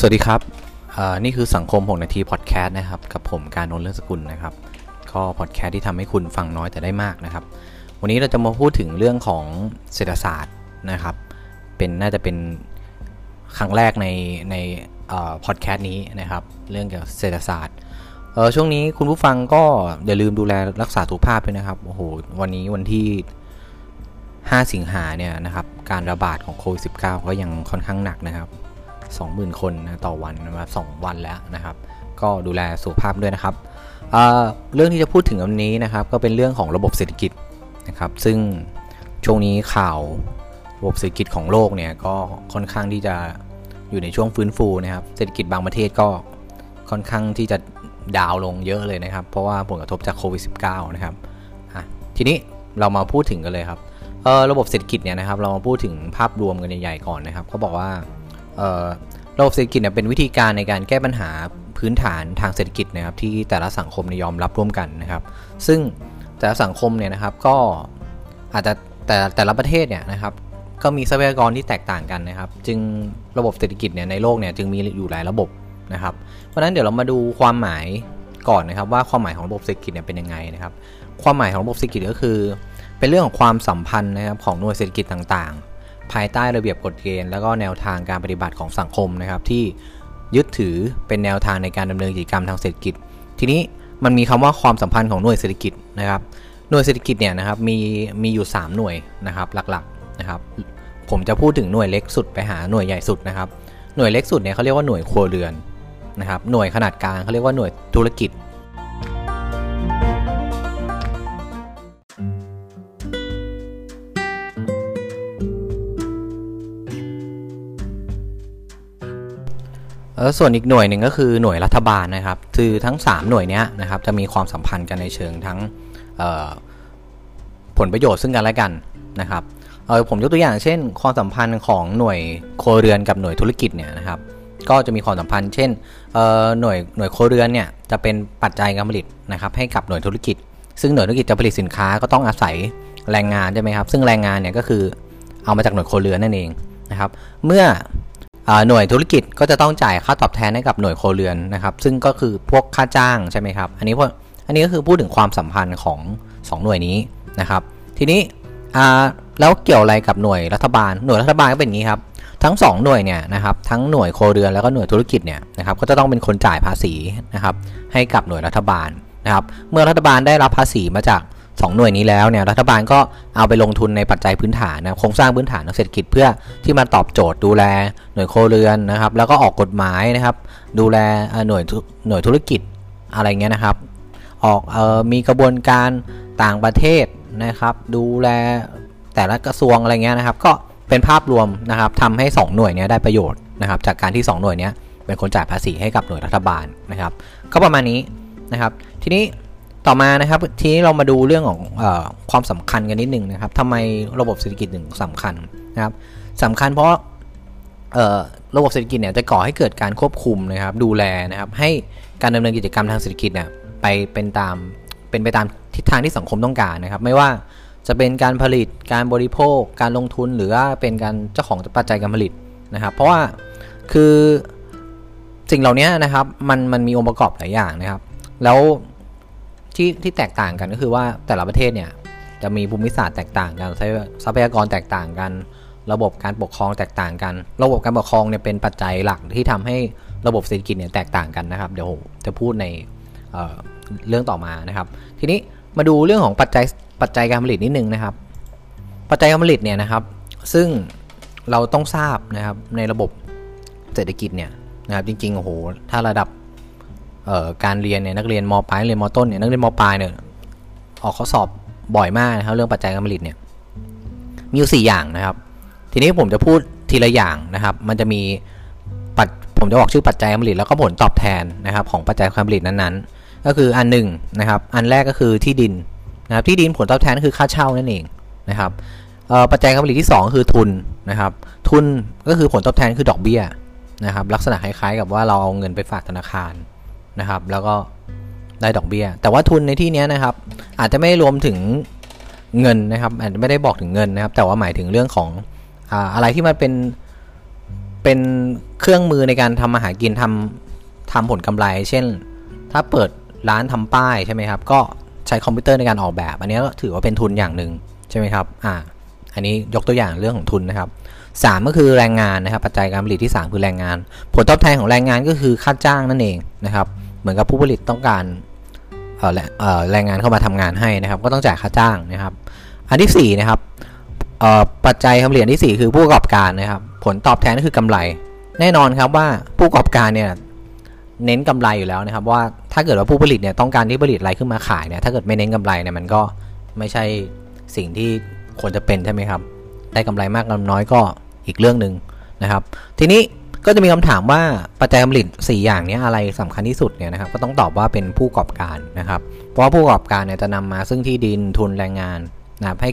สวัสดีครับ นี่คือสังคม 6 นาทีพอดแคสต์นะครับ กับผมการนนเลือสกุลนะครับ ก็พอดแคสต์ที่ทำให้คุณฟังน้อยแต่ได้มากนะครับ วันนี้เราจะมาพูดถึงเรื่องของเศรษฐศาสตร์นะครับ เป็นน่าจะเป็นครั้งแรกในในพอดแคสต์นี้นะครับ เรื่องเกี่ยวกับเศรษฐศาสตร์เออช่วงนี้คุณผู้ฟังก็อย่าลืมดูแลรักษาสุขภาพด้วยนะครับ โอ้โห วันนี้วันที่ 5 สิงหาเนี่ยนะครับ การระบาดของโควิด -19 ก็ยังค่อนข้างหนักนะครับ 20,000 คนนะต่อวันมา2วันแล้วนะครับ ก็ดูแลสุขภาพด้วยนะครับเเรื่องที่จะพูดถึงวันนี้นะครับ ก็เป็นเรื่องของระบบเศรษฐกิจนะครับ ซึ่งช่วงนี้ข่าวระบบเศรษฐกิจของโลกเนี่ยก็ค่อนข้างที่จะอยู่ในช่วงฟื้นฟูนะครับ เศรษฐกิจบางประเทศก็ค่อนข้างที่จะดาวลงเยอะเลยนะครับ เพราะว่าผลกระทบจากโควิด -19 นะครับทีนี้เรามาพูดถึงกันเลยครับระบบเศรษฐกิจเนี่ยนะครับ เรามาพูดถึงภาพรวมกันใหญ่ๆก่อนนะครับเขาบอกว่า ระบบเศรษฐกิจเนี่ยเป็นวิธีการในการแก้ปัญหาพื้นฐานทางเศรษฐกิจนะครับที่แต่ละสังคมยอมรับร่วมกันนะครับ ซึ่งแต่ละสังคมเนี่ยนะครับก็อาจจะแต่แต่ละประเทศเนี่ยนะครับก็มีทรัพยากรที่แตกต่างกันนะครับ จึงระบบเศรษฐกิจเนี่ยในโลกเนี่ยจึงมีอยู่หลายระบบนะครับ เพราะฉะนั้นเดี๋ยวเรามาดูความหมายก่อนนะครับ ว่าความหมายของระบบเศรษฐกิจเนี่ยเป็นยังไงนะครับ ความหมายของระบบเศรษฐกิจก็คือ เป็นเรื่องของความสัมพันธ์นะครับของหน่วยเศรษฐกิจต่าง ภายใต้ระเบียบกฎเกณฑ์แล้วก็แนวทางการปฏิบัติของสังคมนะครับ ที่ยึดถือเป็นแนวทางในการดำเนินกิจกรรมทางเศรษฐกิจ ทีนี้มันมีคำว่าความสัมพันธ์ของหน่วยเศรษฐกิจนะครับ หน่วยเศรษฐกิจเนี่ยนะครับมีมีอยู่ 3 หน่วยนะครับหลักๆนะครับ ผมจะพูดถึงหน่วยเล็กสุดไปหาหน่วยใหญ่สุดนะครับ หน่วยเล็กสุดเนี่ยเขาเรียกว่าหน่วยครัวเรือนนะครับ หน่วยขนาดกลางเขาเรียกว่าหน่วยธุรกิจ แล้วส่วนอีกหน่วยหนึ่งก็คือหน่วยรัฐบาลนะครับ คือทั้ง 3 หน่วยนี้นะครับจะมีความสัมพันธ์กันในเชิงทั้งผลประโยชน์ซึ่งกันและกันนะครับเออผมยกตัวอย่างเช่น ความสัมพันธ์ของหน่วยโครเรือนกับหน่วยธุรกิจเนี่ยนะครับ ก็จะมีความสัมพันธ์ เช่นหน่วยหน่วยโครเรือนเนี่ยจะเป็นปัจจัยการผลิตนะครับให้กับหน่วยธุรกิจ ซึ่งหน่วยธุรกิจจะผลิตสินค้าก็ต้องอาศัยแรงงานใช่ไหมครับ ซึ่งแรงงานเนี่ยก็คือเอามาจากหน่วยโครเรือนนั่นเองนะครับ เมื่อ หน่วยธุรกิจก็จะต้องจ่ายค่าตอบแทนให้กับหน่วยโคเรือนนะครับ ซึ่งก็คือพวกค่าจ้างใช่ไหมครับ อันนี้พวกอันนี้ก็คือพูดถึงความสัมพันธ์ของ 2 หน่วยนี้นะครับ ทีนี้แล้วเกี่ยวอะไรกับหน่วยรัฐบาล หน่วยรัฐบาลก็เป็นอย่างนี้ครับ ทั้ง 2 หน่วยเนี่ยนะครับ ทั้งหน่วยโคเรือนแล้วก็หน่วยธุรกิจเนี่ยนะครับ ก็จะต้องเป็นคนจ่ายภาษีนะครับ ให้กับหน่วยรัฐบาลนะครับ เมื่อรัฐบาลได้รับภาษีมาจาก 2 หน่วยนี้แล้วเนี่ยรัฐบาลก็เอาไปลงทุนในปัจจัยพื้นฐานนะโครงสร้างพื้นฐานทางเศรษฐกิจเพื่อที่มาตอบโจทย์ดูแลหน่วยโครเรือนนะครับ แล้วก็ออกกฎหมายนะครับ ดูแลหน่วยหน่วยธุรกิจอะไรเงี้ยนะครับ ออกออมีกระบวนการต่างประเทศนะครับ ดูแลแต่ละกระทรวงอะไรเงี้ยนะครับ ก็เป็นภาพรวมนะครับทำให้ 2 หน่วยนี้ได้ประโยชน์นะครับ จากการที่ 2 หน่วยนี้เป็นคนจ่ายภาษีให้กับหน่วยรัฐบาลนะครับ ก็ประมาณนี้นะครับ ทีนี้ ต่อมานะครับทีนี้เรามาดูเรื่องของอความสำคัญกันนิดนึงนะครับทำไมระบบเศรษฐกิจถึงสำคัญนะครับสำคัญเพราะระบบเศรษฐกิจเนี่ยจะก่อให้เกิดการควบคุมนะครับ ดูแลนะครับ ให้การดำเนินกิจกรรมทางเศรษฐกิจเนี่ยไปเป็นตามเป็นไปตามทิศทางที่สังคมต้องการนะครับ ไม่ว่าจะเป็นการผลิตการบริโภค การลงทุนหรือว่าเป็นการเจ้าของปัจจัยการผลิตนะครับ เพราะว่าคือสิ่งเหล่านี้นะครับมันมันมีองค์ประกอบหลายอย่างนะครับ แล้ว ที่ที่แตกต่างกันก็คือว่าแต่ละประเทศเนี่ยจะมีภูมิศาสตร์แตกต่างกันทรัพยากรแตกต่างกัน ระบบการปกครองแตกต่างกัน ระบบการปกครองเนี่ยเป็นปัจจัยหลักที่ทำให้ระบบเศรษฐกิจเนี่ยแตกต่างกันนะครับ เดี๋ยวจะพูดในเเรื่องต่อมานะครับ ทีนี้มาดูเรื่องของปัจจัยปัจจัยการผลิตนิดนึงนะครับ ปัจจัยการผลิตเนี่ยนะครับ ซึ่งเราต้องทราบนะครับในระบบเศรษฐกิจเนี่ยนะครับจริงๆโอ้โหถ้าระดับ การเรียนเนี่ยนักเรียนมปลายเรียนมต้นเนี่ยนักเรียนมปลายเนี่ยออกข้อสอบบ่อยมากนะครับเรื่องปัจจัยการผลิตเนี่ยมีอยู่4อย่างนะครับ ทีนี้ผมจะพูดทีละอย่างนะครับ มันจะมีปัจผมจะบอกชื่อปัจจัยการผลิตแล้วก็ผลตอบแทนนะครับ ของปัจจัยการผลิตนั้นๆ ก็คืออันหนึ่งนะครับ อันแรกก็คือที่ดินนะครับ ที่ดินผลตอบแทนคือค่าเช่านั่นเองนะครับปัจจัยการผลิตที่2ก็คือทุนนะครับ ทุนก็คือผลตอบแทนคือดอกเบี้ยนะครับ ลักษณะคล้ายๆกับว่าเราเอาเงินไปฝากธนาคาร นะครับ แล้วก็ได้ดอกเบี้ย แต่ว่าทุนในที่นี้นะครับ อาจจะไม่รวมถึงเงินนะครับ อาจจะไม่ได้บอกถึงเงินนะครับ แต่ว่าหมายถึงเรื่องของอะไรที่มันเป็นเป็นเครื่องมือในการทำมาหากินทำทำผลกำไร เช่น ถ้าเปิดร้านทำป้ายใช่ไหมครับ ก็ใช้คอมพิวเตอร์ในการออกแบบ อันนี้ก็ถือว่าเป็นทุนอย่างหนึ่งใช่ไหมครับ อ่า อันนี้ยกตัวอย่างเรื่องของทุนนะครับสามก็คือแรงงานนะครับ ปัจจัยการผลิตที่ 3 คือแรงงาน ผลตอบแทนของแรงงานก็คือค่าจ้างนั่นเองนะครับ เหมือนกับผู้ผลิตต้องการแรงงานเข้ามาทำงานให้นะครับ ก็ต้องจ่ายค่าจ้างนะครับ อันที่4นะครับปัจจัยคำเรียนที่4คือผู้ประกอบการนะครับ ผลตอบแทนก็คือกำไร แน่นอนครับว่าผู้ประกอบการเนี่ยเน้นกำไรอยู่แล้วนะครับ ว่าถ้าเกิดว่าผู้ผลิตเนี่ยต้องการที่ผลิตอะไรขึ้นมาขายเนี่ยถ้าเกิดไม่เน้นกำไรเนี่ยมันก็ไม่ใช่สิ่งที่ควรจะเป็นใช่ไหมครับ ได้กำไรมากกำไรน้อยก็อีกเรื่องหนึ่งนะครับ ทีนี้ ก็จะมีคำถามว่าปัจจัยการผลิต4อย่างนี้อะไรสำคัญที่สุดเนี่ยนะครับก็ต้องตอบว่าเป็นผู้ประกอบการนะครับ เพราะว่าผู้ประกอบการเนี่ยจะนำมาซึ่งที่ดินทุนแรงงานนะครับให้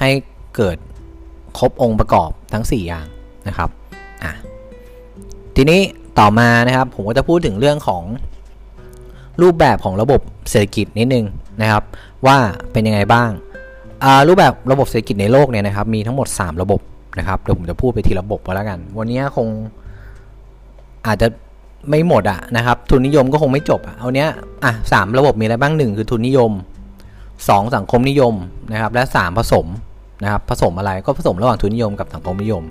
ให้เกิดครบองค์ประกอบทั้ง 4 อย่างนะครับอะทีนี้ต่อมานะครับผมก็จะพูดถึงเรื่องของรูปแบบของระบบเศรษฐกิจนิดนึงนะครับ ว่าเป็นยังไงบ้างรูปแบบระบบเศรษฐกิจในโลกเนี่ยนะครับมีทั้งหมด 3 ระบบนะครับเดี๋ยวผมจะพูดไปทีระบบก็แล้วกัน วันนี้คง อาจจะไม่หมดอะนะครับ ทุนนิยมก็คงไม่จบอะเอาเนี้ยอะสามระบบมีอะไรบ้างหนึ่งคือทุนนิยม 2 สังคมนิยมนะครับ และ 3 ผสมนะครับ ผสมอะไรก็ผสมระหว่างทุนนิยมกับสังคมนิยม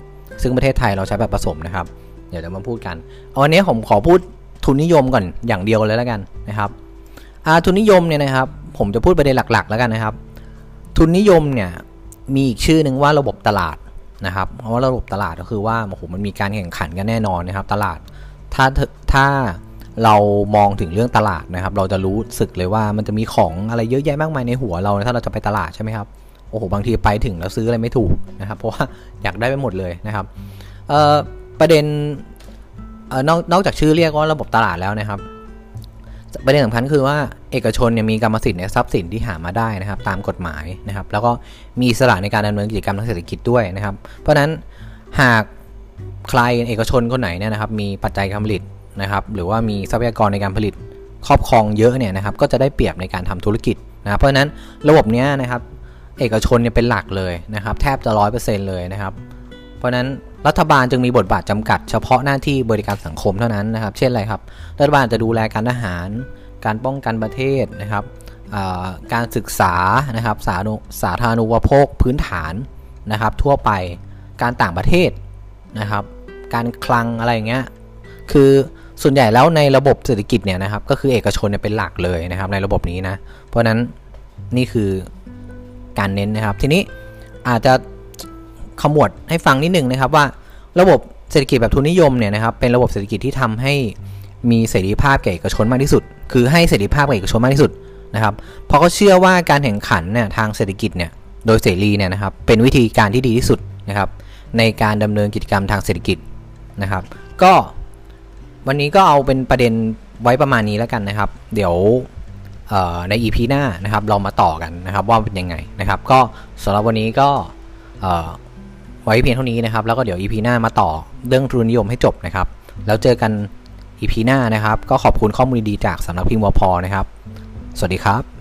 ซึ่งประเทศไทยเราใช้แบบผสมนะครับ เดี๋ยวจะมาพูดกันเอาวันนี้ผมขอพูดทุนนิยมก่อนอย่างเดียวเลยแล้วกันนะครับทุนนิยมเนี่ยนะครับ ผมจะพูดประเด็นหลักๆ แล้วกันนะครับ ทุนนิยมเนี่ยมีอีกชื่อหนึ่งว่าระบบตลาดนะครับ เพราะว่าระบบตลาดก็คือว่าโอ้โหมันมีการแข่งขันกันแน่นอนนะครับ ตลาด ถ้าถ้าเรามองถึงเรื่องตลาดนะครับ เราจะรู้สึกเลยว่ามันจะมีของอะไรเยอะแยะมากมายในหัวเราถ้าเราจะไปตลาดใช่ไหมครับโอ้โหบางทีไปถึงแล้วซื้ออะไรไม่ถูกนะครับ เพราะว่าอยากได้ไปหมดเลยนะครับประเด็นนอกนอกจากชื่อเรียกว่าระบบตลาดแล้วนะครับประเด็นสำคัญคือว่าเอกชนเนี่ยมีกรรมสิทธิ์ในทรัพย์สินที่หามาได้นะครับ ตามกฎหมายนะครับ แล้วก็มีสละในการดำเนินกิจกรรมทางเศรษฐกิจด้วยนะครับ เพราะฉะนั้นหาก ใครเอกชนคนไหนเนี่ยนะครับมีปัจจัยการผลิตนะครับหรือว่ามีทรัพยากรในการผลิตครอบครองเยอะเนี่ยนะครับก็จะได้เปรียบในการทำธุรกิจนะครับเพราะฉะนั้นระบบเนี้ยนะครับเอกชนเนี่ยเป็นหลักเลยนะครับแทบจะร้อยเปอร์เซ็นต์เลยนะครับเพราะฉะนั้นรัฐบาลจึงมีบทบาทจำกัด เฉพาะหน้าที่บริการสังคมเท่านั้นนะครับ เช่นอะไรครับ รัฐบาลจะดูแลการทหาร การป้องกันประเทศนะครับการศึกษานะครับสาสาธารณูปโภคพื้นฐานนะครับ ทั่วไปการต่างประเทศ นะครับ การคลังอะไรอย่างเงี้ยคือส่วนใหญ่แล้วในระบบเศรษฐกิจเนี่ยนะครับ ก็คือเอกชนเนี่ยเป็นหลักเลยนะครับ ในระบบนี้นะ เพราะนั้นนี่คือการเน้นนะครับ ทีนี้อาจจะขมวดให้ฟังนิดนึงนะครับว่าระบบเศรษฐกิจแบบทุนนิยมเนี่ยนะครับเป็นระบบเศรษฐกิจที่ทำให้มีเสรีภาพแก่เอกชนมากที่สุด คือให้เสรีภาพแก่เอกชนมากที่สุดนะครับ เพราะเขาเชื่อว่าการแข่งขันเนี่ยทางเศรษฐกิจเนี่ยโดยเสรีเนี่ยนะครับเป็นวิธีการที่ดีที่สุดนะครับ ในการดำเนินกิจกรรมทางเศรษฐกิจนะครับ ก็วันนี้ก็เอาเป็นประเด็นไว้ประมาณนี้แล้วกันนะครับ เดี๋ยวใน EP หน้านะครับ เรามาต่อกันนะครับว่าเป็นยังไงนะครับ ก็สำหรับวันนี้ก็ไว้เพียงเท่านี้นะครับ แล้วก็เดี๋ยว EP หน้ามาต่อเรื่องทุนนิยมให้จบนะครับ แล้วเจอกันอีพีหน้านะครับ ก็ขอบคุณข้อมูลดีจากสำนักพิมพ์วพนะครับ สวัสดีครับ